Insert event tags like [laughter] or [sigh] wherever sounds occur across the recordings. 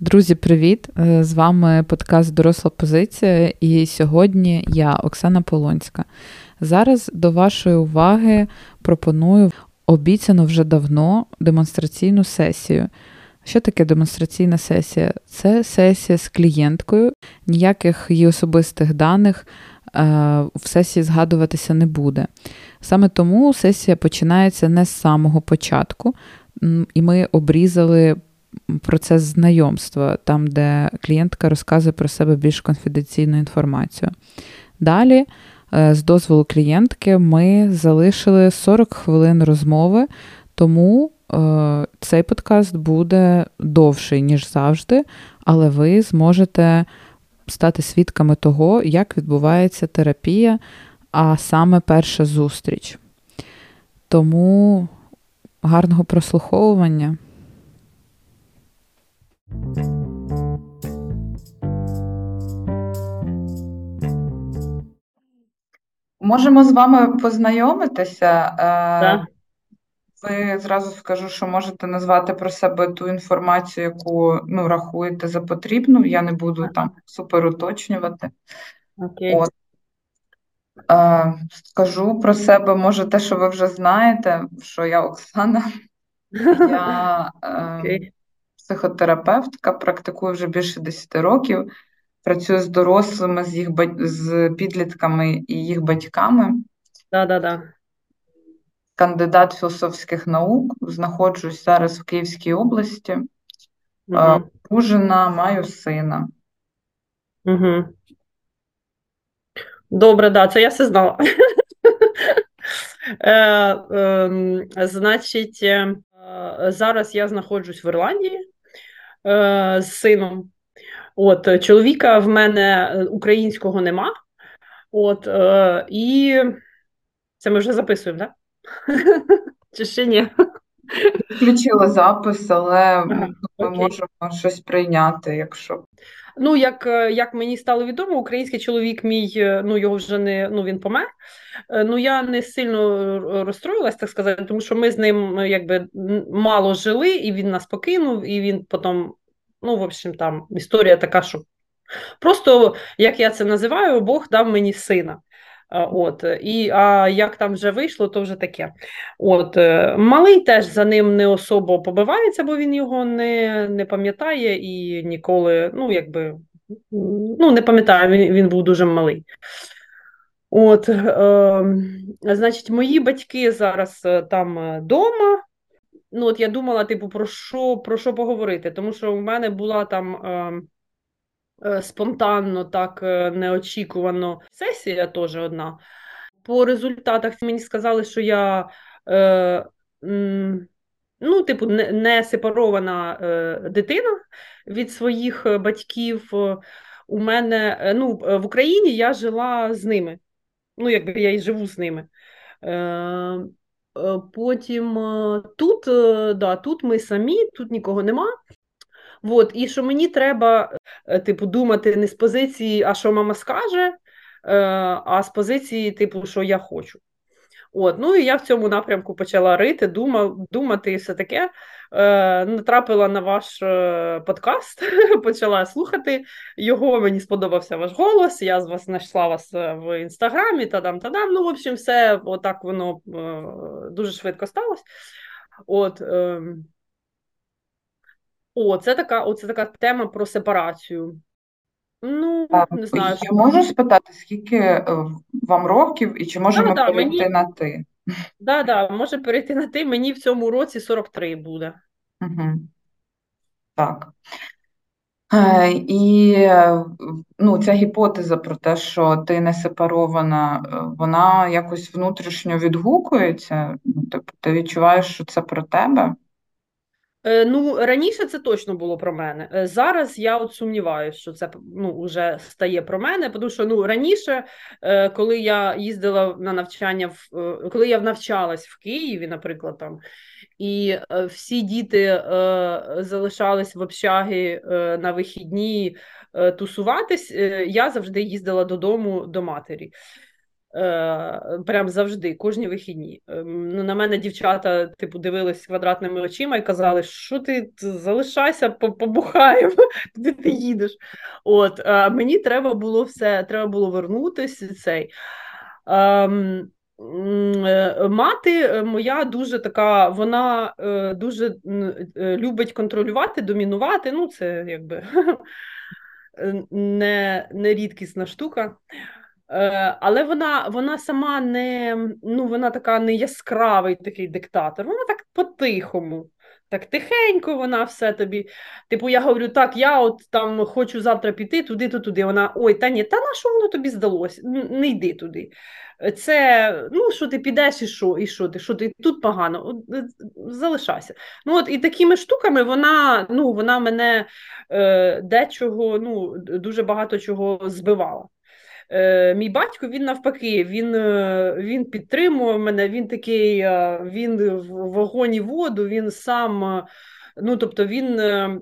Друзі, привіт! Е, з вами подкаст Доросла позиція, і сьогодні я, Оксана Полонська. Зараз до вашої уваги пропоную обіцяну вже давно демонстраційну сесію. Що таке демонстраційна сесія? Це сесія з клієнткою, ніяких її особистих даних е, в сесії згадуватися не буде. Саме тому сесія починається не з самого початку, і ми обрізали процес знайомства, там, де клієнтка розказує про себе більш конфіденційну інформацію. Далі, е, з дозволу клієнтки, ми залишили 40 хвилин розмови, тому е, цей подкаст буде довший, ніж завжди, але ви зможете стати свідками того, як відбувається терапія, а саме перша зустріч. Тому гарного прослуховування. Можемо з вами познайомитися. Так. Е, ви зразу скажу, що можете назвати про себе ту інформацію, яку ну, рахуєте за потрібну. Я не буду там супер уточнювати. Окей. От. Е, Скажу про себе, може, те, що ви вже знаєте, що я Оксана. [laughs] Я е, психотерапевтка, практикую вже більше 10 років, працюю з дорослими, з їх з підлітками і їх батьками. Да, да, да. Кандидат філософських наук, знаходжусь зараз в Київській області, угу. маю сина. Угу. Добре, да, це я все знала. [laughs] Е, ем, Значить, е, зараз я знаходжусь в Ірландії. Е, з сином. От чоловіка в мене е, українського нема. От е, і це ми вже записуємо, так? [laughs] Чи ще ні? Включила запис, але ми можемо щось прийняти, якщо. Ну, як е, як мені стало відомо, український чоловік мій, е, ну його вже не ну він помер. Е, ну я не сильно розстроїлась, так сказати, тому що ми з ним якби мало жили, і він нас покинув, і він потім, ну, в общем, там історія така, що просто як я це називаю, Бог дав мені сина. От, і А як там вже вийшло, то вже таке. От, Малий теж за ним не особо побивається, бо він його не не пам'ятає і ніколи, ну, якби, ну, не пам'ятає, він він був дуже малий. От, е, Значить, мої батьки зараз е, там вдома. Ну, от я думала, типу, про що про що поговорити, тому що в мене була там. Е, Е, спонтанно, так е, неочікувано. Сесія теж одна. По результатах мені сказали, що я е, ну, типу, не, сепарована е, дитина від своїх е, батьків. У мене ну, в Україні я жила з ними. Ну, якби я і живу з ними. Е, Потім тут, да, тут ми самі, тут нікого нема. От, І що мені треба, е, типу, думати не з позиції, а що мама скаже, е, а з позиції, типу, що я хочу. От, Ну і я в цьому напрямку почала рити, дума, думати і все таке. Е, Натрапила на ваш е, подкаст, [laughs] почала слухати його. Мені сподобався ваш голос. Я з вас знайшла вас в інстаграмі, тадам, тадам. Ну, в общем, все отак воно е, дуже швидко сталося. От, е, о, це така оце така тема про сепарацію. Ну, не знаю. Я можу спитати, скільки е, вам років і чи можемо да, перейти мені... на ти? Так, да, да, може перейти на ти. Мені в цьому році 43 буде. Угу. Так. Е, і ну, ця гіпотеза про те, що ти не сепарована, е, вона якось внутрішньо відгукується. Ну, Тобто ти відчуваєш, що це про тебе? Е, ну, раніше це точно було про мене. Е, зараз я от сумніваюся, що це ну, вже стає про мене, тому що ну раніше, е, коли я їздила на навчання, коли я навчалась в Києві, наприклад, там, і всі діти залишались в общаги на вихідні тусуватись, я завжди їздила додому до матері. Е, Прям завжди, кожні вихідні. Е, ну, На мене дівчата типу, дивились квадратними очима і казали, що ти залишайся, побухаємо, [laughs] куди ти їдеш. От, а Мені треба було все, треба було вернутися. цей. Ем, е, Мати моя дуже така, вона е, дуже е, любить контролювати, домінувати. Ну, це якби [laughs] не не рідкісна штука. Е, але вона вона сама не ну, вона така не яскравий такий диктатор, вона так по-тихому, так тихенько вона все тобі. Типу, я говорю, так, я от там хочу завтра піти туди-то туди. Вона ой, та ні, та на що воно тобі здалося? Не йди туди. Це, ну, що ти підеш і що, і що ти, що ти тут погано, е, залишайся. Ну, от І такими штуками вона ну, вона мене е, дечого, ну, дуже багато чого збивала. Е, Мій батько він навпаки, він е, він підтримував мене, він такий, е, він в вагоні воду, він сам. Ну, тобто він е,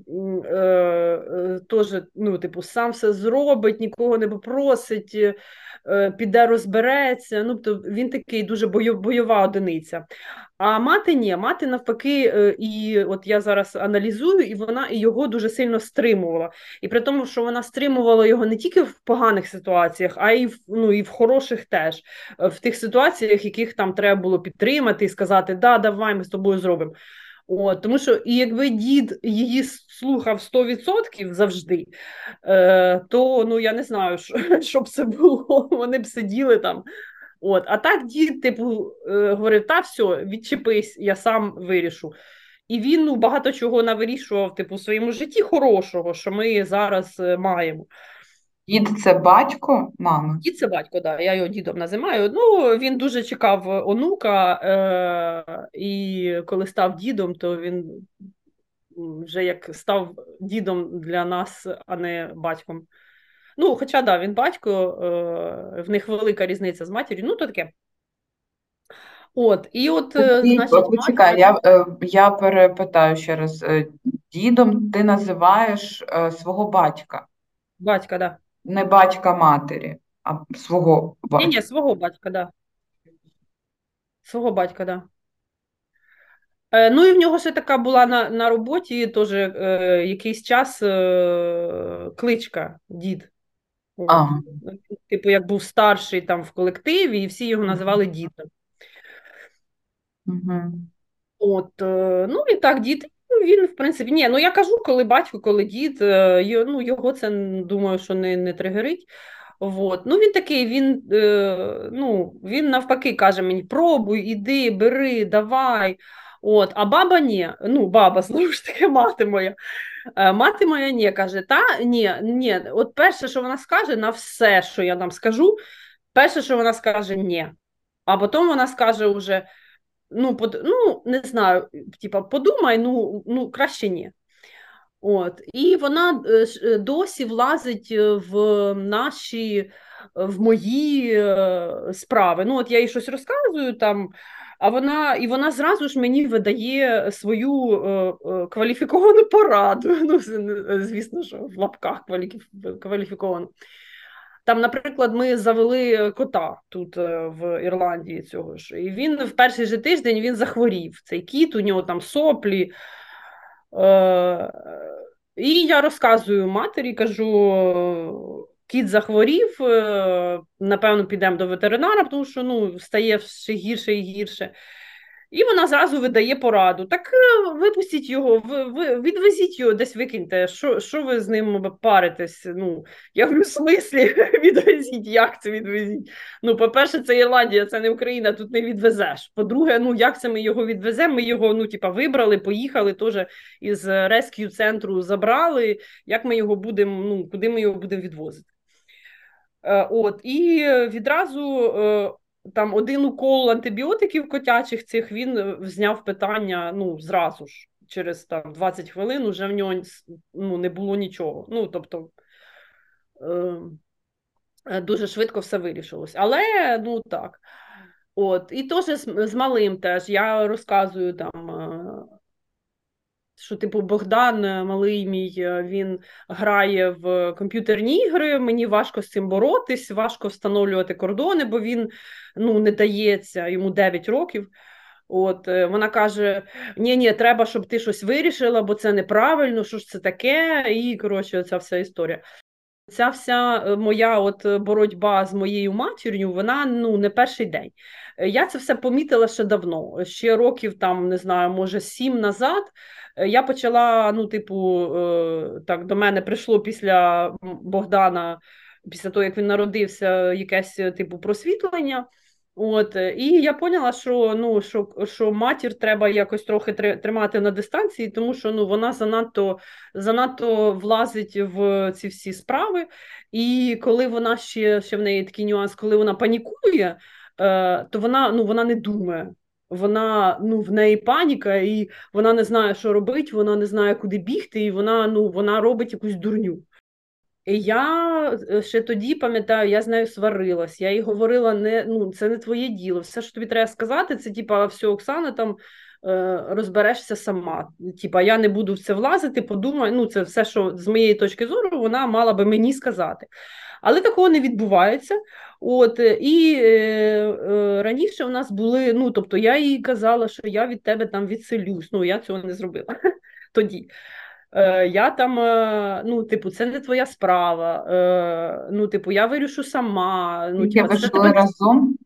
е, теж ну, типу, сам все зробить, нікого не попросить, піде розбереться. Ну, тобто Він такий дуже бойова одиниця. А мати ні, мати навпаки, е, і от я зараз аналізую, і вона і його дуже сильно стримувала. І при тому, що вона стримувала його не тільки в поганих ситуаціях, а й в ну і в хороших теж, е, в тих ситуаціях, яких там треба було підтримати і сказати, да, давай, ми з тобою зробимо. От, Тому що і якби дід її слухав 100% завжди, е, то ну я не знаю, що, [laughs] що б це було. Вони б сиділи там От, А так дід, типу, е, говорив: та все, відчепись, я сам вирішу. І він ну, багато чого навирішував типу, в своєму житті хорошого, що ми зараз е, маємо. Дід це батько, мама? Дід це батько, да. Я його дідом називаю. Ну, Він дуже чекав онука, е- і коли став дідом, то він вже як став дідом для нас, а не батьком. Ну, хоча да, він батько, е, в них велика різниця з матір'ю, ну то таке. От, і от, е, значить, Почекай, я е, я перепитаю ще раз. Дідом ти називаєш свого батька. Батька, да. Не батька матері, а свого батька. Ні, ні, свого батька, да. Свого батька, да. Ну і в нього ще така була на на роботі теж е, якийсь час е, кличка, дід. Ага. Типу, як був старший там в колективі, і всі його називали дідом. Угу. От, е, ну і так, дід, він, в принципі, ні, ну я кажу, коли батько, коли дід, е, ну його це думаю, що не не тригерить. От. Ну Він такий, він е, ну, він навпаки каже мені: пробуй, іди, бери, давай. От, А баба ні, ну, баба, [laughs] знову ж таки, мати моя. Е, мати моя ні, каже, та ні, ні, от перше, що вона скаже, на все, що я нам скажу, перше, що вона скаже, ні. А потім вона скаже вже, ну, под, ну не знаю, типа, подумай, ну, ну краще ні. От. І вона е, е, досі влазить в наші, в мої справи. Ну, от я їй щось розказую там. А вона і вона зразу ж мені видає свою е, е, кваліфіковану пораду. [laughs] Ну, звісно, що в лапках кваліфіковану. Там, наприклад, ми завели кота тут е, в Ірландії цього ж. І він в перший же тиждень він захворів. Цей кіт, у нього там соплі. Е, І я розказую матері, кажу: кіт захворів, е, напевно, підемо до ветеринара, тому що ну, стає все гірше і гірше. І вона зразу видає пораду. Так е, випустіть його, відвезіть його, десь викиньте. Що що ви з ним паритесь? Ну, Я в смислі [laughs] відвезіть, як це відвезіть? Ну, По-перше, це Ірландія, це не Україна, тут не відвезеш. По-друге, ну як це ми його відвеземо? Ми його ну, типа, вибрали, поїхали теж із рескью центру забрали. Як ми його будемо, ну, куди ми його будемо відвозити? Е, от, І відразу е, там один укол антибіотиків котячих цих він е, зняв питання ну, зразу ж. Через там 20 хвилин уже в нього ну, не було нічого. Ну, тобто е, дуже швидко все вирішилось. Але ну так. От, І теж з, з малим теж я розказую там що, типу, Богдан, е, малий мій, е, він грає в комп'ютерні ігри. Мені важко з цим боротись, важко встановлювати кордони, бо він ну, не дається йому 9 років. От е, Вона каже: ні, ні, треба, щоб ти щось вирішила, бо це неправильно, що ж це таке, і коротше, ця вся історія. Ця вся моя от боротьба з моєю матір'ю, вона ну не перший день. Я це все помітила ще давно. Ще років там не знаю, може сім назад. Е, я почала, ну, типу, е, так, до мене прийшло після Богдана, після того, як він народився, якесь типу просвітлення. От, І я поняла, що ну, що, що матір треба якось трохи тримати на дистанції, тому що ну, вона занадто занадто влазить в ці всі справи. І коли вона ще ще в неї такий нюанс, коли вона панікує, е, то вона ну, вона не думає вона ну в неї паніка, і вона не знає, що робити, вона не знає, куди бігти, і вона ну вона робить якусь дурню. Я е, ще тоді пам'ятаю, я з нею сварилась. Я їй говорила: не ну це не твоє діло. Все, що тобі треба сказати, це типа все, Оксана там. Е, розберешся сама. Типа, я не буду в це влазити, подумай, ну це все, що з моєї точки зору, вона мала би мені сказати. Але такого не відбувається. От І е, е, раніше у нас були, ну тобто я їй казала, що я від тебе там відселюсь. Ну, я цього не зробила [laughs] тоді. Е, Я там, е, ну, типу, це не твоя справа. Е, Ну, типу, я вирішу сама. Ну, Скільки ви жили тебе... разом?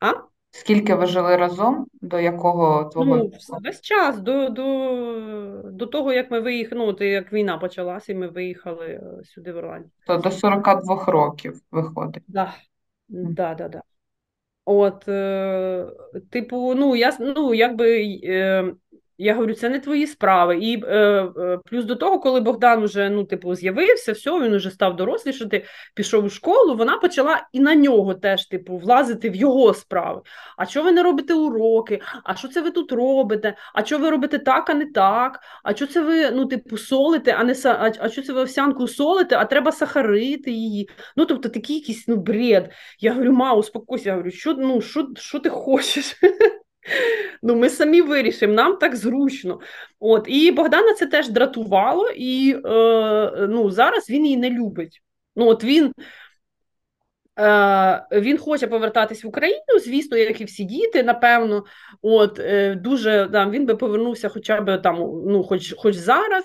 А? Скільки ви жили разом? До якого твого? Ну, весь час, до до, до того, як ми виїхали, ну, як війна почалася, і ми виїхали сюди в Ірландію. То до 42 років виходить. Так, да. да, да, От, е, типу, ну, я ну, якби. Я говорю, це не твої справи. І е, е, плюс до того, коли Богдан уже ну, типу, з'явився, все, він уже став дорослішати, пішов у школу, вона почала і на нього теж типу, влазити в його справи. А що ви не робите уроки? А що це ви тут робите? А що ви робите так, а не так? А що це ви ну, типу, солите, а не а, а що це ви овсянку солите, а треба сахарити її? Ну, тобто такий якийсь ну, бред. Я говорю, ма, успокойся, я говорю, що ну, що, що ти хочеш? [laughs] Ну, Ми самі вирішимо, нам так зручно. От, І Богдана це теж дратувало, і е, ну, зараз він її не любить. Ну, от Він е, він хоче повертатись в Україну, звісно, як і всі діти, напевно. От, е, дуже там, Він би повернувся хоча б там, ну, хоч, хоч зараз.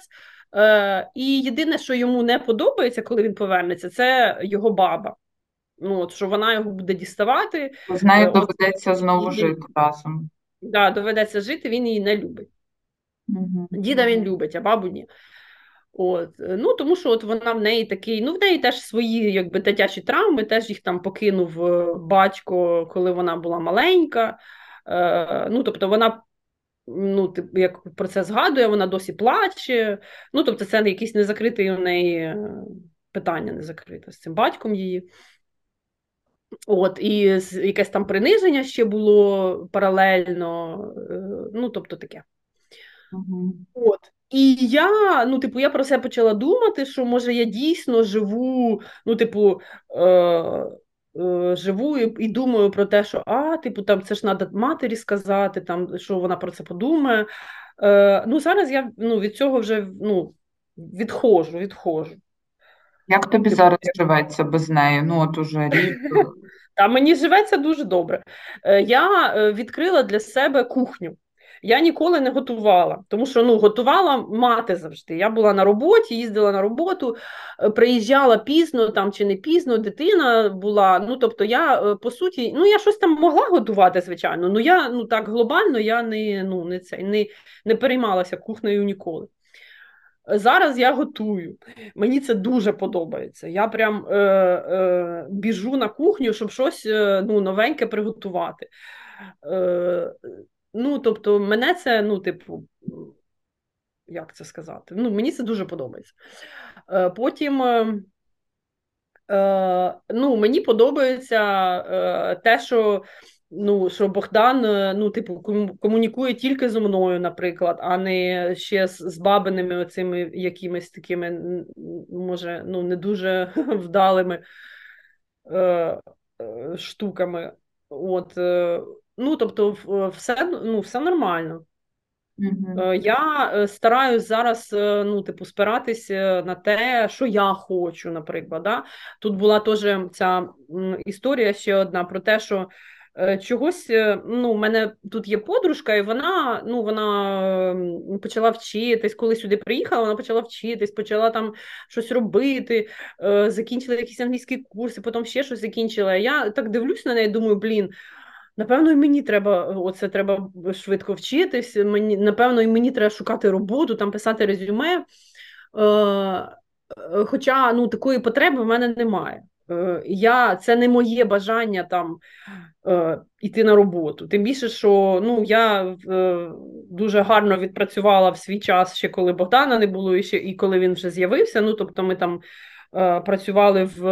Е, І єдине, що йому не подобається, коли він повернеться, це його баба. Ну, от, Що вона його буде діставати. З нею доведеться знову і, жити разом. Да, доведеться жити, він її не любить. Угу. Діда він любить, а бабу ні. От. Ну, Тому що от вона в неї такий, ну в неї теж свої якби, дитячі травми, теж їх там покинув е, батько, коли вона була маленька. Е, ну, Тобто вона, ну, як про це згадує, вона досі плаче. Ну, тобто, це якийсь незакритий у неї е, питання не закрите з цим батьком її. От, І якесь там приниження ще було паралельно, е, ну, тобто таке. Угу. От. І я, ну, типу, я про це почала думати, що може я дійсно живу, ну, типу, е, е, живу і, і думаю про те, що а, типу, там це ж треба матері сказати, там, що вона про це подумає. Е, Ну, зараз я ну, від цього вже ну, відходжу, відходжу. Як тобі типу, зараз живеться без неї? Ну, от уже рік. Та мені живеться дуже добре. Е, я е, відкрила для себе кухню. Я ніколи не готувала, тому що ну, готувала мати завжди. Я була на роботі, їздила на роботу, е, приїжджала пізно там чи не пізно, дитина була. Ну, тобто, я по суті, ну я щось там могла готувати, звичайно. Ну я ну так глобально я не ну, не, це, не, не переймалася кухнею ніколи. Зараз я готую. Мені це дуже подобається. Я прям е, е, біжу на кухню, щоб щось е, ну, новеньке приготувати. Е, Ну, тобто, мене це, ну, типу, як це сказати? Ну, Мені це дуже подобається. Е, Потім. Е, е ну, Мені подобається е, те, що Ну, що Богдан, е, ну, типу, комунікує тільки зі мною, наприклад, а не ще з, з бабиними оцими якимись такими, може, ну, не дуже [laughs] вдалими е, е, штуками. От, е, Ну, тобто, все ну, все нормально. Е, я е, стараюсь зараз ну, типу, спиратися на те, що я хочу, наприклад. Да? Тут була теж ця історія ще одна про те, що чогось е, ну, у мене тут є подружка, і вона ну, вона почала вчитись, коли сюди приїхала, вона почала вчитись, почала там щось робити, е, закінчила якісь англійські курси, потім ще щось закінчила. Я так дивлюсь на неї, думаю, блін. Напевно, і мені треба оце треба швидко вчитись. Мені напевно, і мені треба шукати роботу, там писати резюме. Е, Хоча ну, такої потреби в мене немає. Е, я, Це не моє бажання там е, йти на роботу. Тим більше, що ну, я е, дуже гарно відпрацювала в свій час, ще коли Богдана не було, і ще і коли він вже з'явився. Ну, Тобто ми там працювали в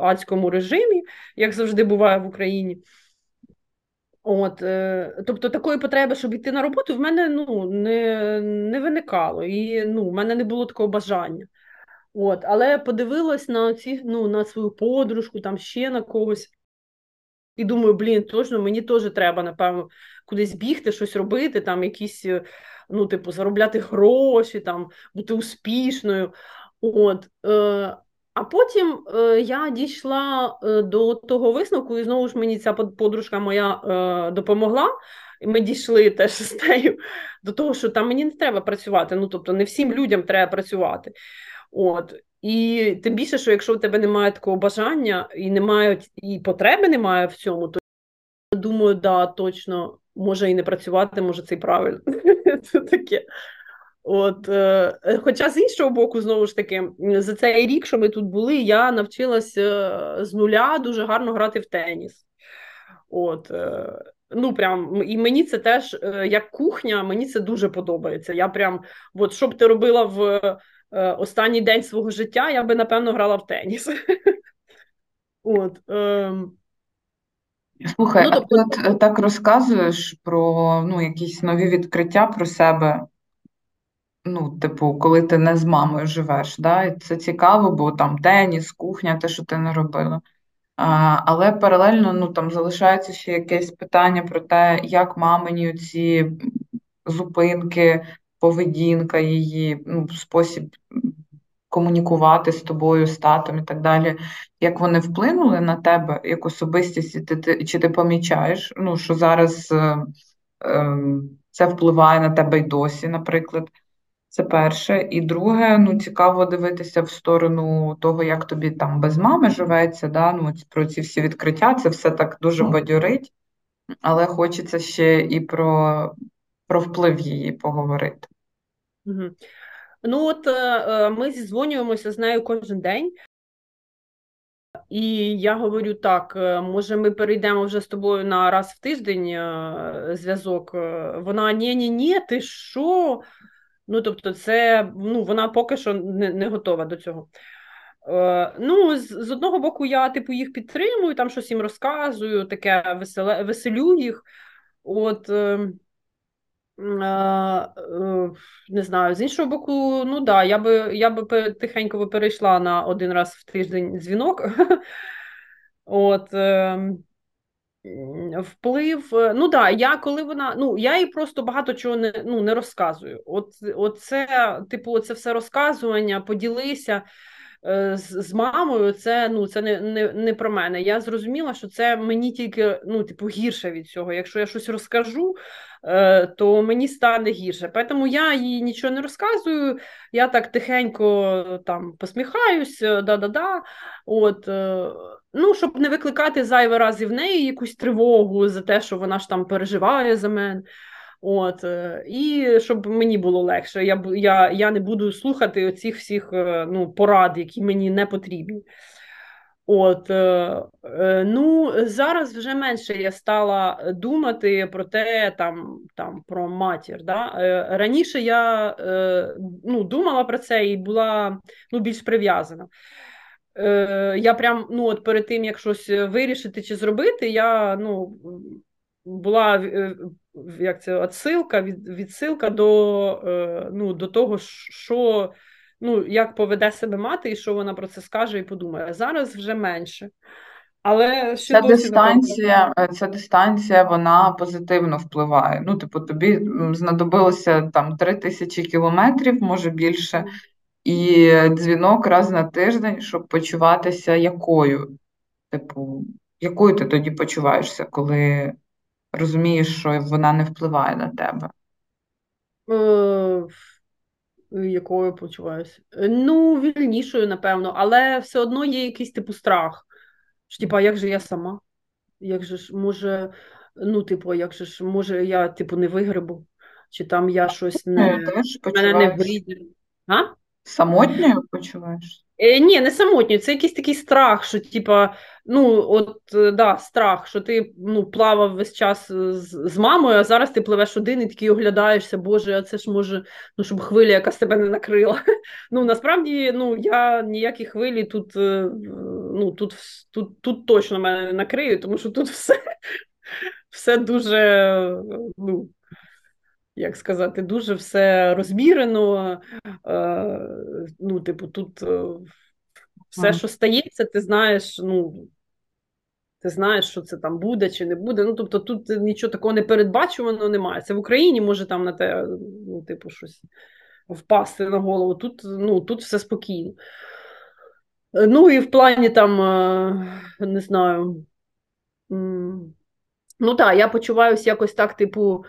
адському режимі, як завжди буває в Україні. От, Тобто такої потреби, щоб йти на роботу, в мене ну, не не виникало. І ну, в мене не було такого бажання. От, Але подивилась на ці, ну, на свою подружку, там ще на когось. І думаю, блін, точно мені теж треба, напевно, кудись бігти, щось робити, там якісь, е, ну, типу, заробляти гроші, там, бути успішною. От. Е, А потім е, я дійшла е, до того висновку, і знову ж мені ця подружка моя е, допомогла. І ми дійшли теж з нею до того, що там мені не треба працювати. Ну, тобто, не всім людям треба працювати. От. І тим більше, що якщо у тебе немає такого бажання і немає, і потреби немає в цьому, то я думаю, да, точно може і не працювати, може це і правильно. [laughs] Це таке. От, е, Хоча з іншого боку, знову ж таки, за цей рік, що ми тут були, я навчилася е, з нуля дуже гарно грати в теніс. От, е, ну прям, І мені це теж е, як кухня, мені це дуже подобається. Я прям, от що б ти робила в останній день свого життя я би, напевно, грала в теніс. [laughs] От, ем... Слухай, ну, тобто... а ти от так розказуєш про ну, якісь нові відкриття про себе. Ну, типу, коли ти не з мамою живеш, да? І це цікаво, бо там теніс, кухня, те, що ти не робила. А, Але паралельно ну, там залишається ще якесь питання про те, як мамині ці зупинки поведінка її, ну, спосіб комунікувати з тобою, з татом і так далі, як вони вплинули на тебе як особистість, і ти, ти, чи ти помічаєш, ну, що зараз е, е, це впливає на тебе й досі, наприклад. Це перше. І друге, ну цікаво дивитися в сторону того, як тобі там без мами живеться. да, ну, Про ці всі відкриття, це все так дуже бадьорить, але хочеться ще і про, про вплив її поговорити. Угу. Ну, от е, ми зізвонюємося з нею кожен день. І я говорю так: е, може, ми перейдемо вже з тобою на раз в тиждень е, зв'язок. Вона ні, ні, ні, ти що? Ну, тобто, це ну, вона поки що не не готова до цього. Е, Ну, з, з одного боку, я типу їх підтримую, там щось їм розказую, таке веселе, веселю їх. От. Е, Е, не знаю, з іншого боку, ну да, я би я би тихенько перейшла на один раз в тиждень дзвінок. [laughs] От ем, вплив. Е, ну да, я коли вона. Ну, я їй просто багато чого не ну, не розказую. От, от це, типу, це все розказування, поділися. Е, з, мамою, це ну це не не, не про мене. Я зрозуміла, що це мені тільки ну, типу, гірше від цього. Якщо я щось розкажу, е, то мені стане гірше. Тому я їй нічого не розказую. Я так тихенько там посміхаюсь, е, да-да-да. От, ну, щоб не викликати зайвий раз і в неї якусь тривогу за те, що вона ж там переживає за мене. От, е, І щоб мені було легше, я я, я не буду слухати оцих всіх е, ну, порад, які мені не потрібні. От, е, ну, Зараз вже менше я стала думати про те, там, там, про матір. Да? Раніше я ну, думала про це і була ну, більш прив'язана. Я прям ну, от перед тим, як щось вирішити чи зробити, я ну, була як це отсилка, від, відсилка до е, ну, до того, що ну, як поведе себе мати, і що вона про це скаже і подумає. Зараз вже менше. Але ще ця досі дистанція, е, ця дистанція вона позитивно впливає. Ну, типу, тобі знадобилося там три тисячі кілометрів, може більше, і дзвінок раз на тиждень, щоб почуватися якою. Типу, якою ти тоді почуваєшся, коли розумієш, що вона не впливає на тебе? Е, якою почуваюся? Ну, вільнішою, напевно, але все одно є якийсь типу страх. Що, Типа, як же я сама? Як же ж може, ну, типу, як же ж, може, я типу не вигребу, чи там я щось не Ну, мене не вийде. Самотньою почуваєшся? Е, ні, не самотньо, це якийсь такий страх, що, типа, ну, от, е, да, страх, що ти ну, плавав весь час з, з мамою, а зараз ти пливеш один і такий оглядаєшся, Боже, а це ж може, ну, щоб хвиля якась тебе не накрила. [laughs] Ну, насправді, ну, я ніякі хвилі тут, е, ну, тут, тут, тут точно мене не накрию, тому що тут [laughs] все, все дуже, ну, як сказати, дуже все розмірено. Е, ну, типу, тут е, все, що стається, ти знаєш, ну. Ти знаєш, що це там буде чи не буде. Ну, тобто тут нічого такого непередбачуваного немає. Це в Україні може там на те, ну, типу, щось впасти на голову. Тут ну, тут все спокійно. Ну і в плані там, е, не знаю. Ну так, я почуваюся якось так, типу,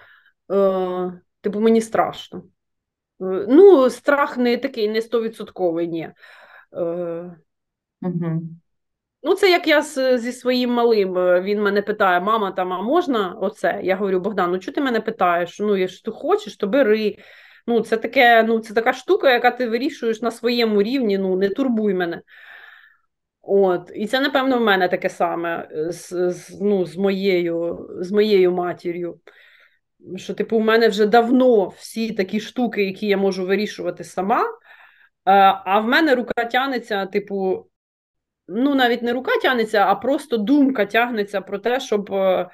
Е, Типу, мені страшно. Е, ну, страх не такий, не стовідсотковий, ні. Е, Угу. Ну, це як я з, зі своїм малим. Е, він мене питає: мама, там, а можна оце? Я говорю, Богдан, ну чого ти мене питаєш? Ну, якщо ти хочеш, то бери. Ну, Це таке, ну, це така штука, яка ти вирішуєш на своєму рівні, ну, не турбуй мене. От, І це, напевно, в мене таке саме з, з, ну, з, моєю, з моєю матір'ю що, типу, у мене вже давно всі такі штуки, які я можу вирішувати сама, е, а в мене рука тягнеться, типу, ну, навіть не рука тягнеться, а просто думка тягнеться про те, щоб е,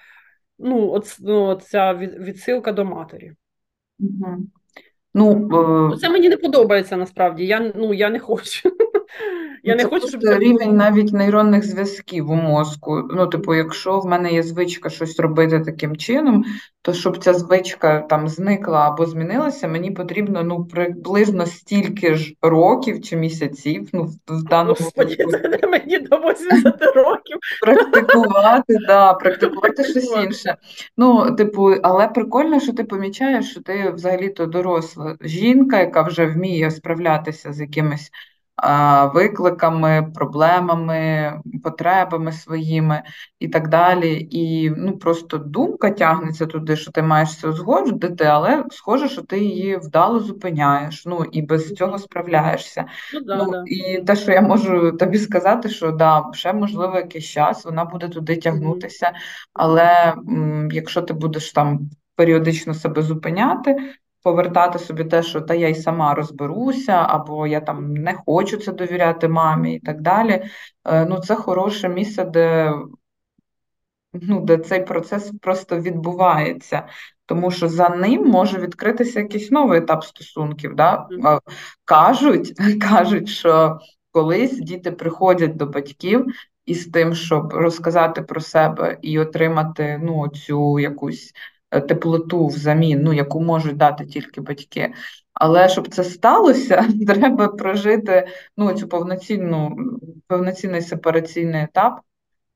ну, от, ну, ця відсилка до матері. Угу. Ну, е... Це мені не подобається насправді. Я ну, я не хочу. [laughs] Я не хочу, щоб рівень навіть нейронних зв'язків у мозку. Ну, типу, якщо в мене є звичка щось робити таким чином, то щоб ця звичка там зникла або змінилася, мені потрібно ну приблизно стільки ж років чи місяців. Ну, в даному Господі, це [laughs] мені до 80 років практикувати, да, практикувати щось інше. Ну, типу, але прикольно, що ти помічаєш, що ти взагалі-то доросла жінка, яка вже вміє справлятися з якимись викликами, проблемами, потребами своїми і так далі. І ну, просто думка тягнеться туди, що ти маєш це узгоджувати, але схоже, що ти її вдало зупиняєш. Ну і без цього справляєшся. Ну, да, ну, да. І те, що я можу тобі сказати, що да, ще можливо якийсь час вона буде туди тягнутися, але м, якщо ти будеш там періодично себе зупиняти повертати собі те, що та я й сама розберуся, або я там не хочу це довіряти мамі і так далі. Е, ну, це хороше місце, де ну, де цей процес просто відбувається. Тому що за ним може відкритися якийсь новий етап стосунків. Да? Кажуть, [laughs] кажуть, що колись діти приходять до батьків із тим, щоб розказати про себе і отримати ну, цю якусь Е, теплоту взамін, ну, яку можуть дати тільки батьки. Але щоб це сталося, [laughs] треба прожити ну, цю повноцінну, повноцінний сепараційний етап,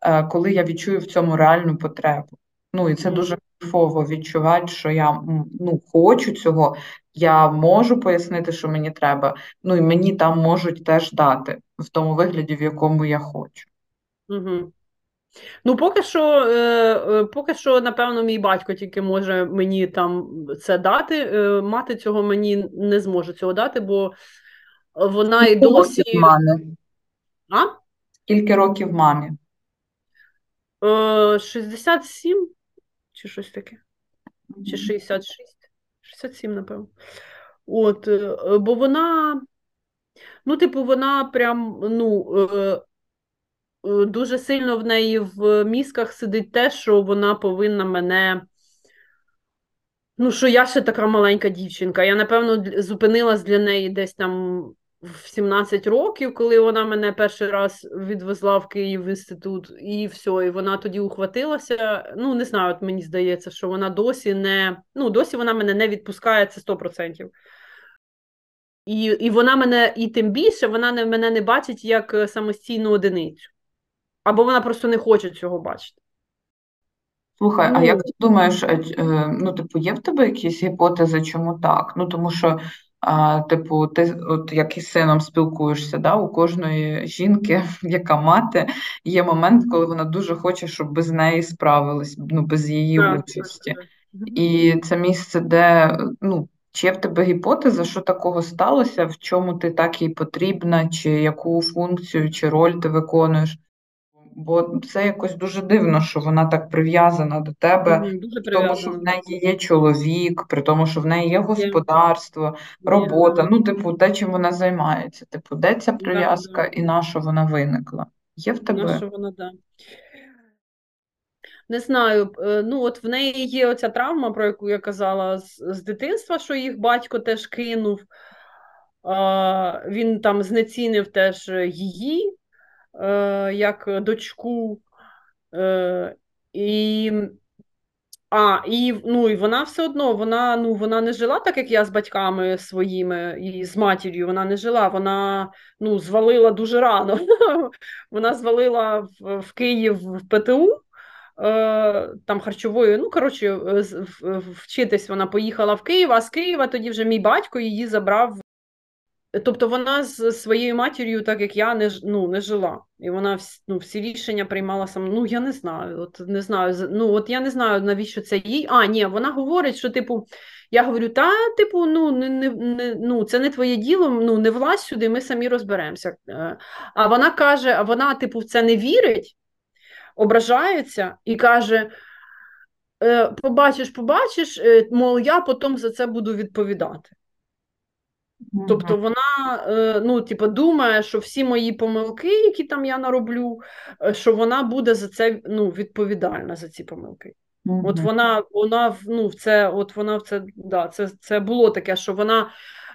е, коли я відчую в цьому реальну потребу. Ну і це дуже кайфово відчувати, що я ну, хочу цього, я можу пояснити, що мені треба. Ну і мені там можуть теж дати в тому вигляді, в якому я хочу. Угу. Ну, поки що, е, е, поки що, напевно, мій батько тільки може мені там це дати. Е, мати цього мені не зможе цього дати, бо вона і досі. А? Скільки років мамі? 67 чи щось таке. Чи 66? 67, напевно. От, бо вона, ну, типу, вона прям, ну. Е, дуже сильно в неї в мізках сидить те, що вона повинна мене. Ну, що я ще така маленька дівчинка. Я, напевно, зупинилась для неї десь там в 17 років, коли вона мене перший раз відвезла в Київ в інститут, і все, і вона тоді ухватилася. Ну, не знаю, от мені здається, що вона досі не ну, досі вона мене не відпускає це 100%. І і вона мене, і тим більше вона не, мене не бачить як е, самостійну одиницю. Або вона просто не хоче цього бачити. Слухай, а як ти думаєш, е, ну, типу, є в тебе якісь гіпотези, чому так? Ну, тому що а, Типу, ти от як із сином спілкуєшся, да? у кожної жінки, [laughs] яка мати, є момент, коли вона дуже хоче, щоб без неї справились, ну, без її так, участі. Так, так. І це місце, де ну, чи є в тебе гіпотеза, що такого сталося, в чому ти так їй потрібна, чи яку функцію, чи роль ти виконуєш? Бо це якось дуже дивно, що вона так прив'язана до тебе, дуже при тому, що в неї є чоловік, при тому, що в неї є господарство, робота. Є. Ну, типу, те, чим вона займається. Типу, де ця прив'язка да, да. і на що вона виникла? Є в тебе? На що вона, да. Не знаю, е, ну от в неї є оця травма, про яку я казала з, з дитинства, що їх батько теж кинув. Він там знецінив теж її е, як дочку. Е, і а, і ну, і вона все одно вона ну, вона не жила так, як я з батьками своїми і з матір'ю. Вона не жила, вона ну, звалила дуже рано. [laughs] Вона звалила в, в Київ в ПТУ. Е, там харчовою, ну коротше, вчитись вона поїхала в Київ, а з Києва тоді вже мій батько її забрав Тобто вона з своєю матір'ю, так як я, не ну, не жила. І вона ну, всі рішення приймала сама. Ну, я не знаю. От не знаю. Ну, от я не знаю, навіщо це їй. А, ні, вона говорить, що, типу, я говорю, та, типу, ну, не, не, не, ну, це не твоє діло, ну, не влазь сюди, ми самі розберемося. Е, а вона каже, а вона, типу, в це не вірить, ображається і каже. «Е, побачиш, побачиш, е, мол, я потім за це буду відповідати. Тобто вона е, ну, типу, думає, що всі мої помилки, які там я нароблю, е, що вона буде за це ну, відповідальна за ці помилки. Mm-hmm. От вона вона ну, в це, от вона в це, да, це це було таке, що вона.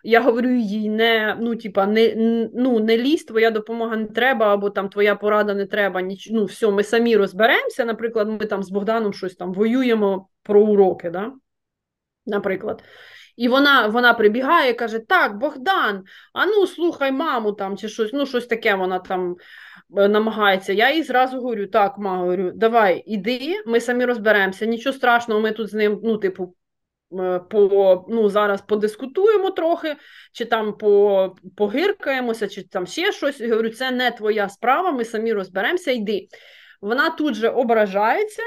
Я говорю їй, не ну, типа, не ну, не лізь, твоя допомога не треба, або там твоя порада не треба. Ніч, ну, все, ми самі розберемося. Наприклад, ми там з Богданом щось там воюємо про уроки. да? Наприклад. І вона вона прибігає і каже: Так, Богдан, а ну слухай маму там чи щось, ну щось таке вона там е, намагається. Я їй зразу говорю: так, ма, говорю, давай, іди, ми самі розберемося. Нічого страшного, ми тут з ним, ну, типу, е, по, ну, зараз подискутуємо трохи, чи там по, погиркаємося, чи там ще щось. Я говорю, це не твоя справа, ми самі розберемося, йди. Вона тут же ображається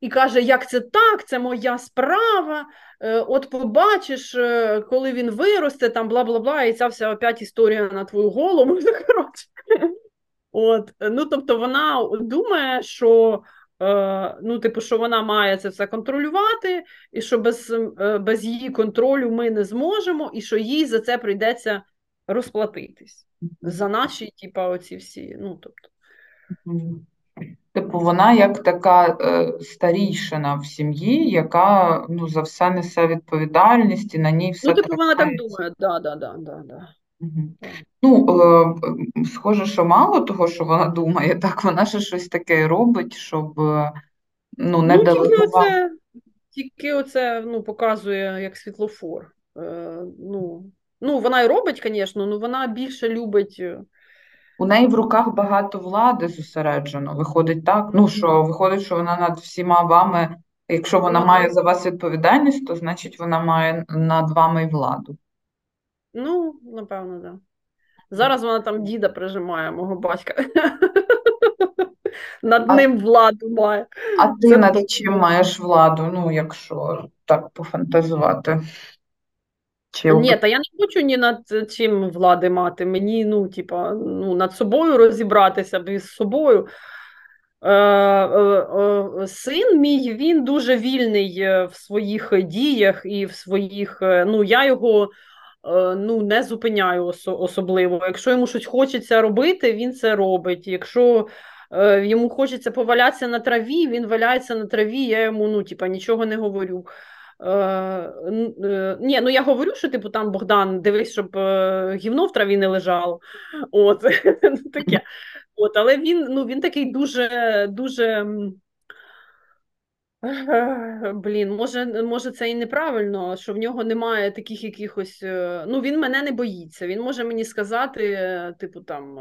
і каже, як це так, це моя справа. Е, от побачиш, е, коли він виросте, там бла бла бла, і ця вся опять історія на твою голову. [laughs] От, ну тобто вона думає, що е, ну, типу, що вона має це все контролювати, і що без без її контролю ми не зможемо, і що їй за це прийдеться розплатитись за наші, типу, оці всі. ну, тобто. Типу, вона як така е, старійшина в сім'ї, яка ну, за все несе відповідальність і на ній все Ну, типу, вона так думає, да, да, да, да, да. Угу. Ну, е, схоже, що мало того, що вона [laughs] думає, так вона ще щось таке робить, щоб е, ну, не ну, тільки оце, тільки оце ну, показує як світлофор. Е, ну, ну, Вона й робить, звісно, але вона більше любить. У неї в руках багато влади зосереджено. Виходить так. Ну що виходить, що вона над всіма вами, якщо вона має за вас відповідальність, то значить вона має над вами й владу. Ну, напевно, так. Да. Зараз вона там діда прижимає мого батька. [laughs] Над а, ним владу має. А ти Це над чим маєш владу, ну, якщо так пофантазувати? Чи Ні, та я не хочу ні над чим влади мати. Мені ну, типа, ну, над собою розібратися без собою. Е, е, е, Син мій він дуже вільний е, в своїх діях і в своїх. Е, ну, я його е, ну, не зупиняю ос- особливо. Якщо йому щось хочеться робити, він це робить. Якщо йому хочеться повалятися на траві, він валяється на траві, я йому ну, типа, нічого не говорю. Е, е, Ні, ну я говорю, що типу там Богдан, дивись, щоб е, гівно в траві не лежало. От, [laughs] таке. От, Але він ну, він такий дуже дуже. [sighs] Блін, може, може, це і неправильно, що в нього немає таких якихось. Е, ну, він мене не боїться. Він може мені сказати, е, типу, там.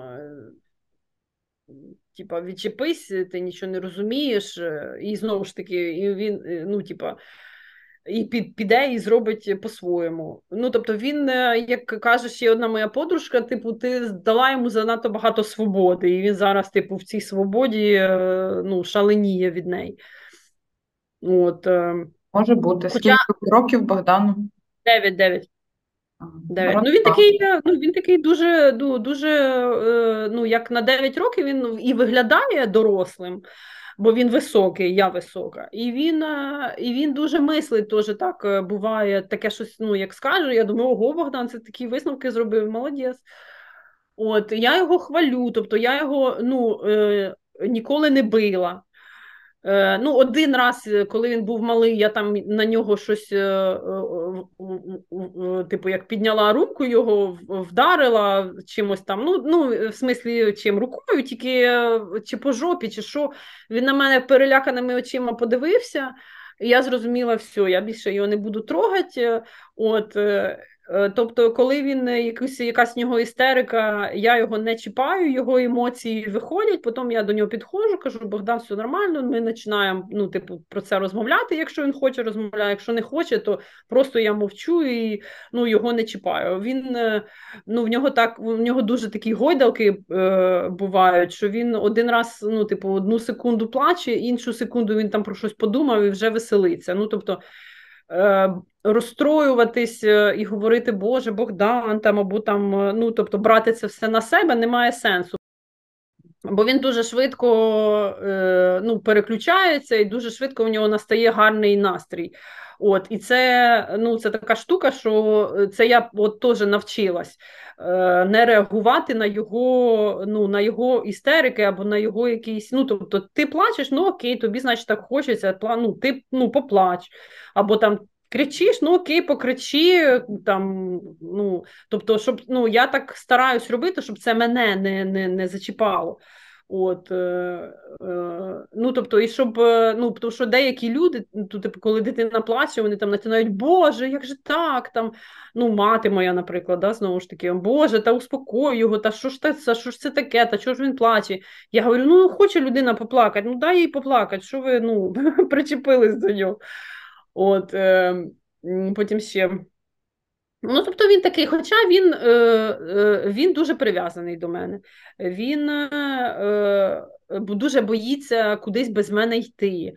Типа, відчепись, ти нічого не розумієш, і знову ж таки, і він, ну, типа, і піде і зробить по-своєму. Ну, тобто, він, як каже ще одна моя подружка, типу, ти дала йому занадто багато свободи, і він зараз, типу, в цій свободі ну, шаленіє від неї. От, Може бути. Хоча... Скільки років Богдану? Дев'ять, дев'ять. Ну, він такий ну, він такий дуже, дуже, е, ну, як на 9 років він і виглядає дорослим, бо він високий, я висока. І він е, і він дуже мислить, теж так е, буває таке щось, ну, як скажу. я думаю, ого, Богдан, це такі висновки зробив, молодець. От, Я його хвалю, тобто я його ну, е, ніколи не била. Е, ну, Один раз, е, коли він був малий, я там на нього щось, е, типу, як підняла руку, його вдарила чимось там. Ну, ну в смислі, чим рукою, тільки чи по жопі, чи що. Він на мене переляканими очима подивився. І я зрозуміла, все, я більше його не буду трогати. От, тобто, коли він е, якась якась нього істерика, я його не чіпаю, його емоції виходять. Потім я до нього підходжу, кажу, Богдан, все нормально. Ми починаємо ну, типу, про це розмовляти. Якщо він хоче, розмовляє. Якщо не хоче, то просто я мовчу і ну, його не чіпаю. Він е, ну, в нього так в нього дуже такі гойдалки е, бувають, що він один раз, ну, типу, одну секунду плаче, іншу секунду він там про щось подумав і вже веселиться. Ну, тобто. Е, розстроюватись е, і говорити, Боже, Богдан там або там, е, ну тобто брати це все на себе немає сенсу. Бо він дуже швидко ну, переключається і дуже швидко в нього настає гарний настрій. От, І це ну, це така штука, що це я от теж навчилась не реагувати на його ну, на його істерики або на його якісь. Ну, тобто, ти плачеш, ну окей, тобі, значить, так хочеться, ну, ти ну, поплач, або там. Кричиш, ну окей, покричи там. Ну тобто, щоб ну я так стараюсь робити, щоб це мене не не, не зачіпало. От, е, е, ну, тобто, і щоб, е, ну, тому що деякі люди, ну, то, типу, коли дитина плаче, вони там починають, Боже, як же так? там, Ну, мати моя, наприклад, да, знову ж таки, Боже, та успокой його, та що ж це, що ж це таке, та чого ж він плаче? Я говорю, ну хоче людина поплакати, ну дай їй поплакати, що ви ну, [laughs] причепились до нього. От, е, Потім ще. Ну, тобто він такий, хоча він е, е, він дуже прив'язаний до мене, він е, дуже боїться кудись без мене йти.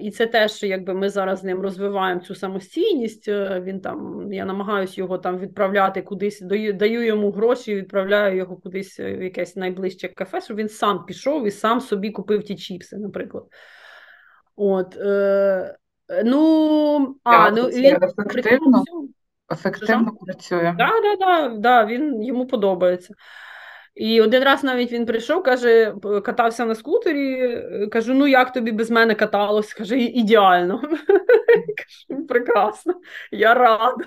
І це теж, якби ми зараз з ним розвиваємо цю самостійність. Він там, Я намагаюся його там відправляти кудись, даю, даю йому гроші, відправляю його кудись в якесь найближче кафе, щоб він сам пішов і сам собі купив ті чіпси, наприклад. От, е, Ну, а, ну, він ефективно. Ефективно працює. Так, да, да, да, він йому подобається. І один раз навіть він прийшов, каже, катався на скутері. Кажу: ну як тобі без мене каталось? Каже, ідеально. [laughs] Кажу, прекрасно, я рада.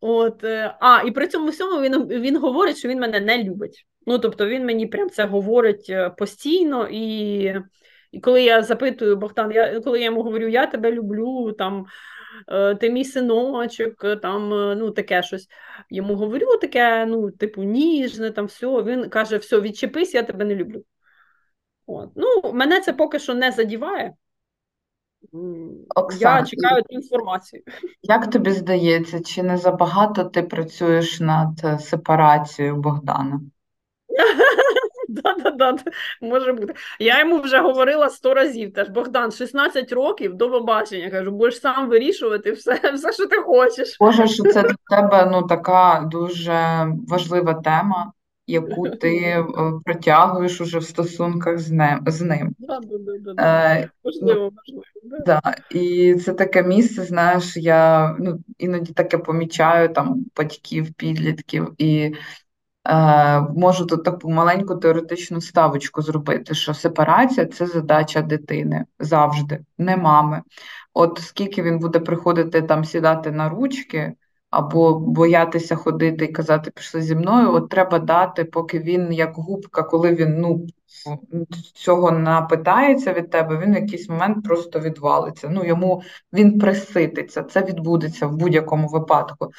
От, е, А, і при цьому всьому він він говорить, що він мене не любить. Ну, тобто він мені прям це говорить е, постійно і. І коли я запитую Богдан, я коли я йому говорю, я тебе люблю, там е, ти мій синочок, там е, ну таке щось. Йому говорю таке, ну, типу, ніжне, там все. Він каже, все, відчепись, я тебе не люблю. От. Ну, Мене це поки що не задіває. Оксан, я чекаю інформацію. Як тобі здається, чи не забагато ти працюєш над е, сепарацією Богдана? [laughs] [laughs] Да-да-да, може бути. Я йому вже говорила сто разів. Теж Богдан, 16 років до побачення. Кажу, будеш сам вирішувати все, [laughs] все, що ти хочеш. Боже, що це для тебе ну, така дуже важлива тема, яку ти [laughs] е, протягуєш уже в стосунках з ним. З ним. Да, да, да, е, Можливо, можливо. Да. І це таке місце, знаєш, я ну, іноді таке помічаю там батьків, підлітків. і Можу тут таку маленьку теоретичну ставочку зробити, що сепарація це задача дитини завжди, не мами. От скільки він буде приходити там сідати на ручки або боятися ходити і казати, пішли зі мною, от треба дати, поки він як губка, коли він ну, цього напитається від тебе, він в якийсь момент просто відвалиться. Ну, йому він присититься, це відбудеться в будь-якому випадку.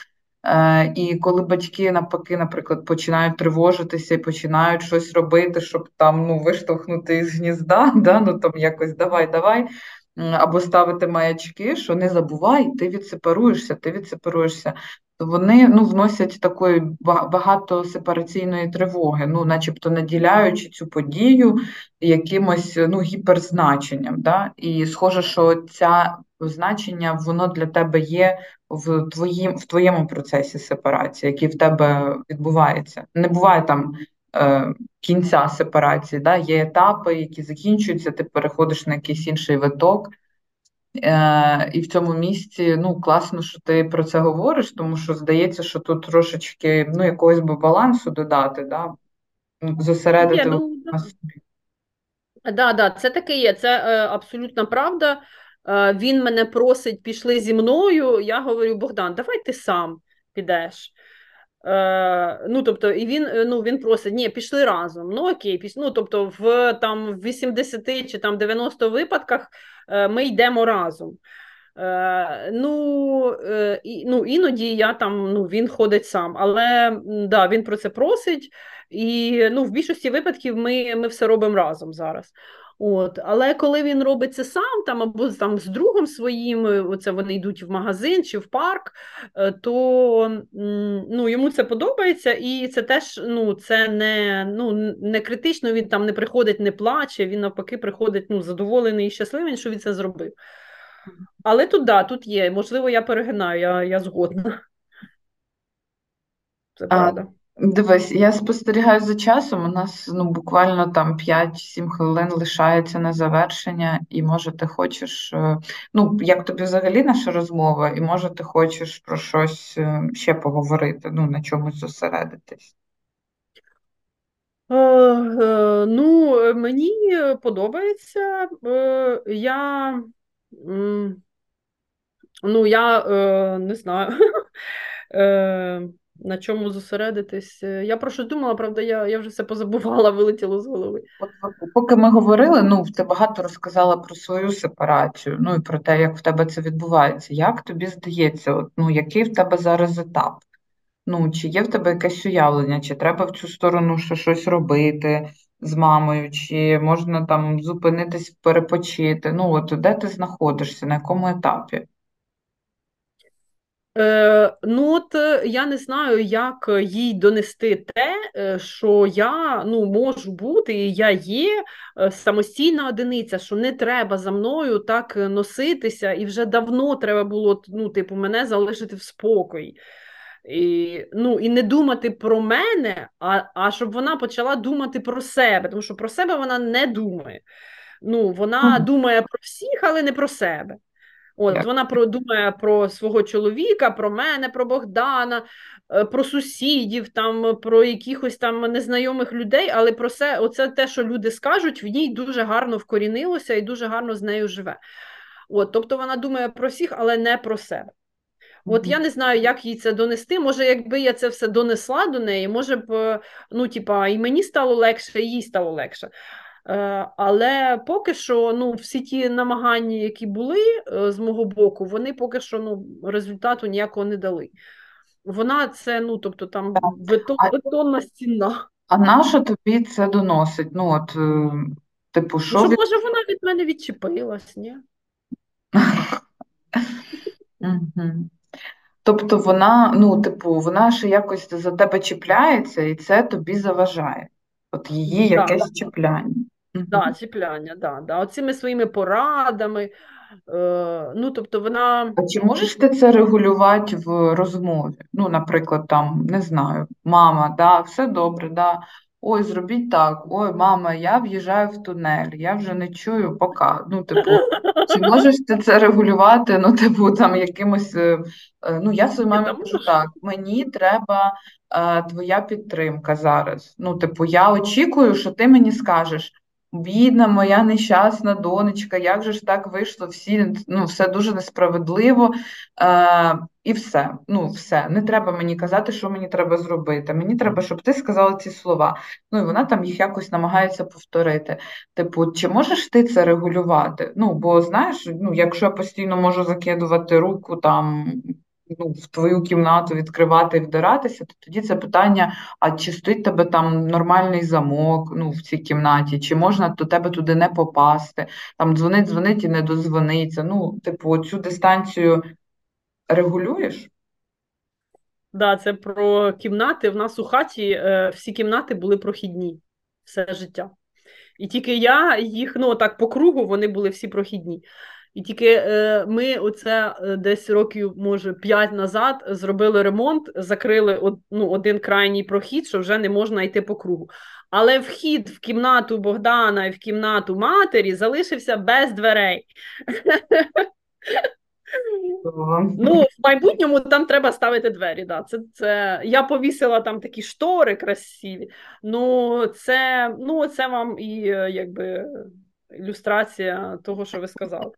Е, І коли батьки навпаки, наприклад, починають тривожитися і починають щось робити, щоб там ну, виштовхнути із гнізда, [laughs] да, ну там якось давай, давай. Або ставити маячки, що не забувай, ти відсепаруєшся, ти відсепаруєшся. То вони ну, вносять такої багато сепараційної тривоги, ну, начебто наділяючи цю подію якимось ну, гіперзначенням. Да? І схоже, що ця значення воно для тебе є в твоїм, в твоєму процесі сепарації, який в тебе відбувається. Не буває там е, кінця сепарації, да? є етапи, які закінчуються, ти переходиш на якийсь інший виток. Е, І в цьому місці ну, класно, що ти про це говориш, тому що здається, що тут трошечки ну, якогось би балансу додати, да? зосередити ну, на собі. Так, да, да, це таке є, це е, абсолютна правда. Е, він мене просить, пішли зі мною. Я говорю, Богдан, давай ти сам підеш. Е, ну, тобто, і він е, ну, він просить, ні, пішли разом. Ну окей, піш... ну, тобто, в там, 80 чи там 90 випадках ми йдемо разом. Е, Ну, е, ну, іноді я там, ну, він ходить сам, але да, він про це просить, і ну, в більшості випадків ми ми все робимо разом зараз. От, Але коли він робить це сам там або там з другом своїм, е, оце вони йдуть в магазин чи в парк, е, то ну, йому це подобається, і це теж ну, це не ну, не критично, він там не приходить, не плаче, він навпаки приходить ну, задоволений і щасливий, що він це зробив. Але тут да, тут є. Можливо, я перегинаю, я я згодна. Це правда. Дивись, я спостерігаю за часом. У нас ну, буквально там 5-7 хвилин лишається на завершення, і може ти хочеш, е, ну, як тобі взагалі наша розмова, і може ти хочеш про щось е, ще поговорити, ну, на чомусь зосередитись. Е, ну, мені подобається. Я ну, я не знаю. [laughs] На чому зосередитись. Е, я про що думала, правда, я я вже все позабувала, [laughs] вилетіло з голови. Поки ми говорили, ну ти багато розказала про свою сепарацію, ну і про те, як в тебе це відбувається. Як тобі здається, от, ну який в тебе зараз етап? Ну, чи є в тебе якесь уявлення, чи треба в цю сторону ще щось робити з мамою, чи можна там зупинитись, перепочити? Ну, от де ти знаходишся, на якому етапі? Е, Ну, от е, я не знаю, як їй донести те, е, що я ну, можу бути, і я є е, самостійна одиниця, що не треба за мною так носитися, і вже давно треба було ну, типу, мене залишити в спокій. І ну, і не думати про мене, а а щоб вона почала думати про себе, тому що про себе вона не думає. Ну, Вона mm. думає про всіх, але не про себе. От yeah. Вона про, думає про свого чоловіка, про мене, про Богдана, е, про сусідів, там, про якихось там незнайомих людей, але про це, оце те, що люди скажуть, в ній дуже гарно вкорінилося і дуже гарно з нею живе. От, Тобто вона думає про всіх, але не про себе. От я не знаю, як їй це донести. Може, якби я це все донесла до неї, може б е, ну, типа, і мені стало легше, і їй стало легше. Е, але поки що ну, всі ті намагання, які були е, з мого боку, вони поки що ну, результату ніякого не дали. Вона це, ну, тобто там бетон, бетонна стіна. А нащо тобі це доносить? Ну, от, типу, що ну, від... Може, вона від мене відчепилась, ні? Тобто вона, ну, типу, вона ще якось за тебе чіпляється, і це тобі заважає. От її якесь чіпляння. Да, чіпляння, да, да. Оцими своїми порадами. Е, ну, тобто вона... А чи можеш ти це регулювати в розмові? Ну, наприклад, там, не знаю, мама, да, все добре, да. ой, зробіть так, ой, мама, я в'їжджаю в тунель, я вже не чую поки. Ну, типу, чи [laughs] можеш ти це регулювати? Ну, типу, там якимось. Е, е, ну, я своїй мамі кажу так, мені треба е, твоя підтримка зараз. Ну, типу, я очікую, що ти мені скажеш. Бідна, моя нещасна донечка, як же ж так вийшло? Всі ну, все дуже несправедливо. Е, І все. Ну, все. Не треба мені казати, що мені треба зробити. Мені треба, щоб ти сказала ці слова. Ну і вона там їх якось намагається повторити. Типу, чи можеш ти це регулювати? Ну, бо знаєш, ну, якщо я постійно можу закидувати руку там ну, в твою кімнату відкривати і вдиратися, то тоді це питання: а чи стоїть тебе там нормальний замок ну, в цій кімнаті, чи можна до тебе туди не попасти, там дзвонить, дзвонить і не дозвониться. Ну, типу, цю дистанцію регулюєш? Да, це про кімнати. В нас у хаті е, всі кімнати були прохідні все життя. І тільки я їх, ну так по кругу, вони були всі прохідні. І тільки е, ми оце е, десь років, може, п'ять назад зробили ремонт, закрили од, ну, один крайній прохід, що вже не можна йти по кругу. Але вхід в кімнату Богдана і в кімнату матері залишився без дверей. Ну, в майбутньому там треба ставити двері. Да. Це, це... Я повісила там такі штори красиві. Ну, це ну, це вам і е, якби ілюстрація того, що ви сказали.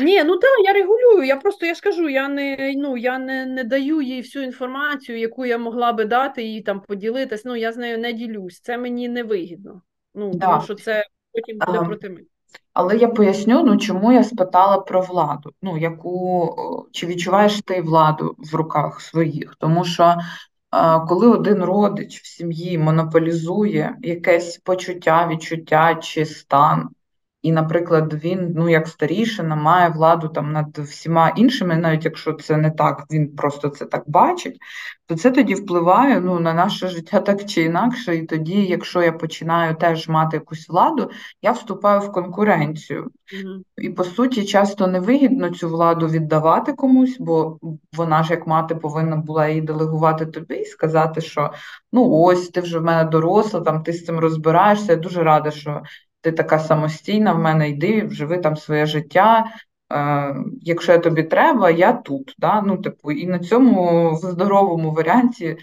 Ні, ну так, я регулюю. Я просто я ж кажу, я не ну я не не даю їй всю інформацію, яку я могла би дати їй там поділитись. Ну я з нею не ділюсь. Це мені не вигідно. Ну да. тому що це потім буде а, проти мене. Але я поясню, ну чому я спитала про владу. Ну яку чи відчуваєш ти владу в руках своїх? Тому що коли один родич в сім'ї монополізує якесь почуття, відчуття чи стан, і, наприклад, він, ну як старішина, має владу там над всіма іншими, навіть якщо це не так, він просто це так бачить, то це тоді впливає ну, на наше життя так чи інакше. І тоді, якщо я починаю теж мати якусь владу, я вступаю в конкуренцію. Mm-hmm. І по суті, часто невигідно цю владу віддавати комусь, бо вона ж як мати повинна була її делегувати тобі і сказати, що ну ось ти вже в мене доросла, там ти з цим розбираєшся. Я дуже рада, що ти така самостійна в мене, йди, живи там своє життя. Е, Якщо я тобі треба, я тут. Да? Ну, типу, І на цьому в здоровому варіанті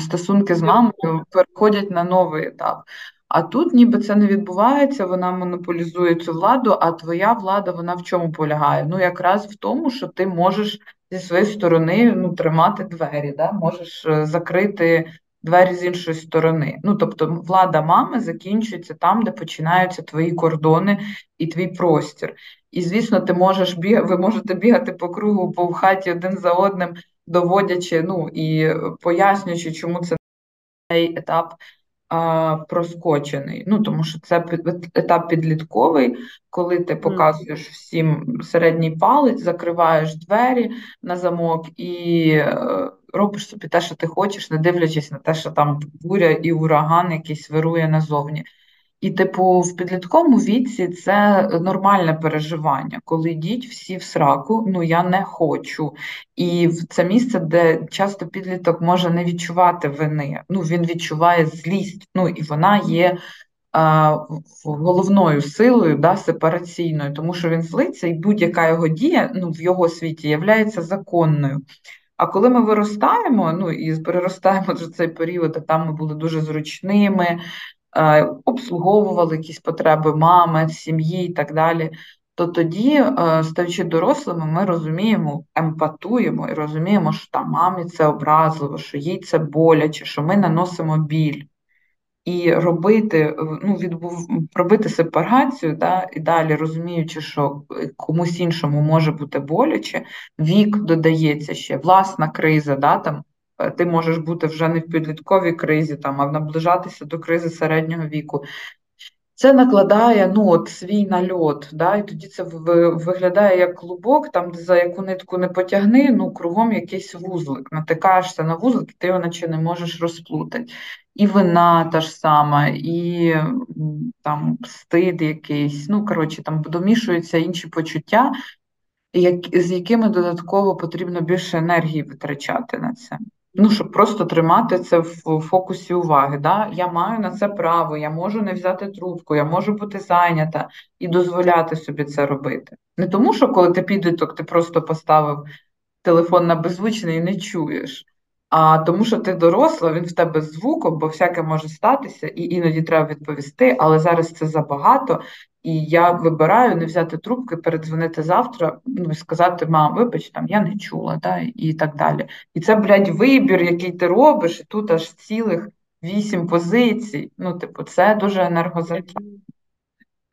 стосунки з мамою переходять на новий етап. А тут ніби це не відбувається, вона монополізує цю владу, а твоя влада вона в чому полягає? Ну, якраз в тому, що ти можеш зі своєї сторони ну, тримати двері, да? можеш е, закрити двері з іншої сторони. Ну, тобто, влада мами закінчується там, де починаються твої кордони і твій простір. І, звісно, ти можеш біг... ви можете бігати по кругу по хаті один за одним, доводячи ну, і пояснюючи, чому це цей етап а, проскочений. Ну, Тому що це етап підлітковий, коли ти показуєш всім середній палець, закриваєш двері на замок і е, робиш собі те, що ти хочеш, не дивлячись на те, що там буря і ураган якийсь вирує назовні. І, типу, в підлітковому віці це нормальне переживання, коли йдіть всі в сраку, ну я не хочу. І це місце, де часто підліток може не відчувати вини. Ну він відчуває злість, ну і вона є а, головною силою, да, сепараційною, тому що він злиться, і будь-яка його дія ну, в його світі є законною. А коли ми виростаємо, ну і переростаємо цей період, а там ми були дуже зручними, е, обслуговували якісь потреби мами, сім'ї і так далі. То тоді, е, стаючи дорослими, ми розуміємо, емпатуємо і розуміємо, що там мамі це образливо, що їй це боляче, що ми наносимо біль і робити ну, відбув, робити сепарацію, да, і далі розуміючи, що комусь іншому може бути боляче, вік додається ще власна криза, да, там. Е, ти можеш бути вже не в підлітковій кризі, там, а наближатися до кризи середнього віку. Це накладає ну, от, свій нальот, да, і тоді це виглядає як клубок, там, де за яку нитку не потягни, ну, кругом якийсь вузлик. Натикаєшся на вузлик, і ти його наче не можеш розплутати. І вина та ж сама, і там стид якийсь. Ну, коротше, там домішуються інші почуття, як, з якими додатково потрібно більше енергії витрачати на це. Ну, щоб просто тримати це в фокусі уваги. Да? Я маю на це право, я можу не взяти трубку, я можу бути зайнята і дозволяти собі це робити. Не тому, що коли ти підліток, ти просто поставив телефон на беззвучний і не чуєш. А тому, що ти доросла, він в тебе з звуком, бо всяке може статися, і іноді треба відповісти, але зараз це забагато, і я вибираю не взяти трубки, передзвонити завтра, ну і сказати, мам, вибач, там я не чула, да, і так далі. І це, блядь, вибір, який ти робиш, і тут аж цілих вісім позицій. Ну, типу, це дуже енергозатратно.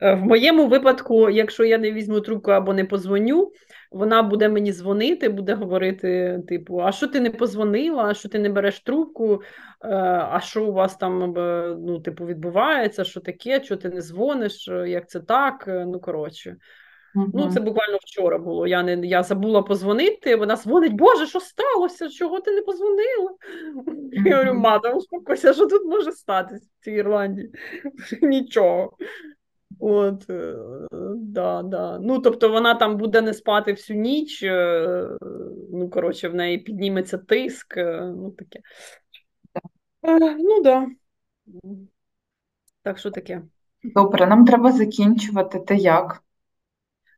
Е, в моєму випадку, якщо я не візьму трубку або не позвоню, вона буде мені дзвонити, буде говорити: типу, а що ти не позвонила, а що ти не береш трубку, е, а що у вас там е, ну, типу, відбувається, що таке, що ти не дзвониш, як це так? Ну, коротше. Uh-huh. Ну, це буквально вчора було. Я не я забула позвонити. Вона дзвонить, Боже, що сталося? Чого ти не позвонила? Uh-huh. Я говорю, мата, успокойся, що тут може статись в цій Ірландії? [laughs] Нічого. От, е, да, да. Ну, тобто вона там буде не спати всю ніч, е, ну, коротше, в неї підніметься тиск, е, ну таке. Ну, да. Так що таке. Добре, нам треба закінчувати. Ти як?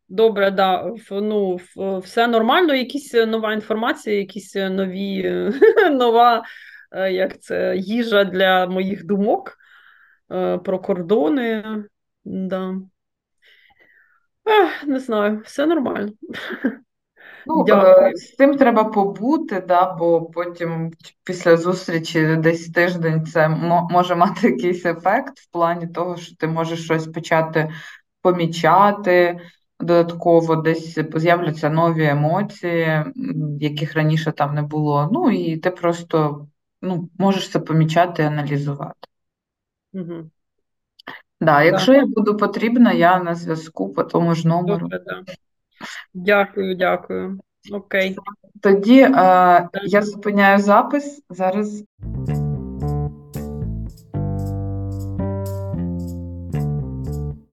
Добре, да. Ну, все нормально, якісь нова інформація, якісь нові, [laughs] нова як це, їжа для моїх думок про кордони. Да. Ех, Не знаю, все нормально. Ну, [laughs] е, З цим треба побути, да, бо потім після зустрічі десь тиждень це може мати якийсь ефект в плані того, що ти можеш щось почати помічати. Додатково десь з'являться нові емоції, яких раніше там не було. Ну і ти просто ну, можеш це помічати і аналізувати. Угу. Да, якщо я буду потрібна, я на зв'язку по тому ж номеру. Добре, да. Дякую, дякую. Окей. Тоді е, я зупиняю запис. Зараз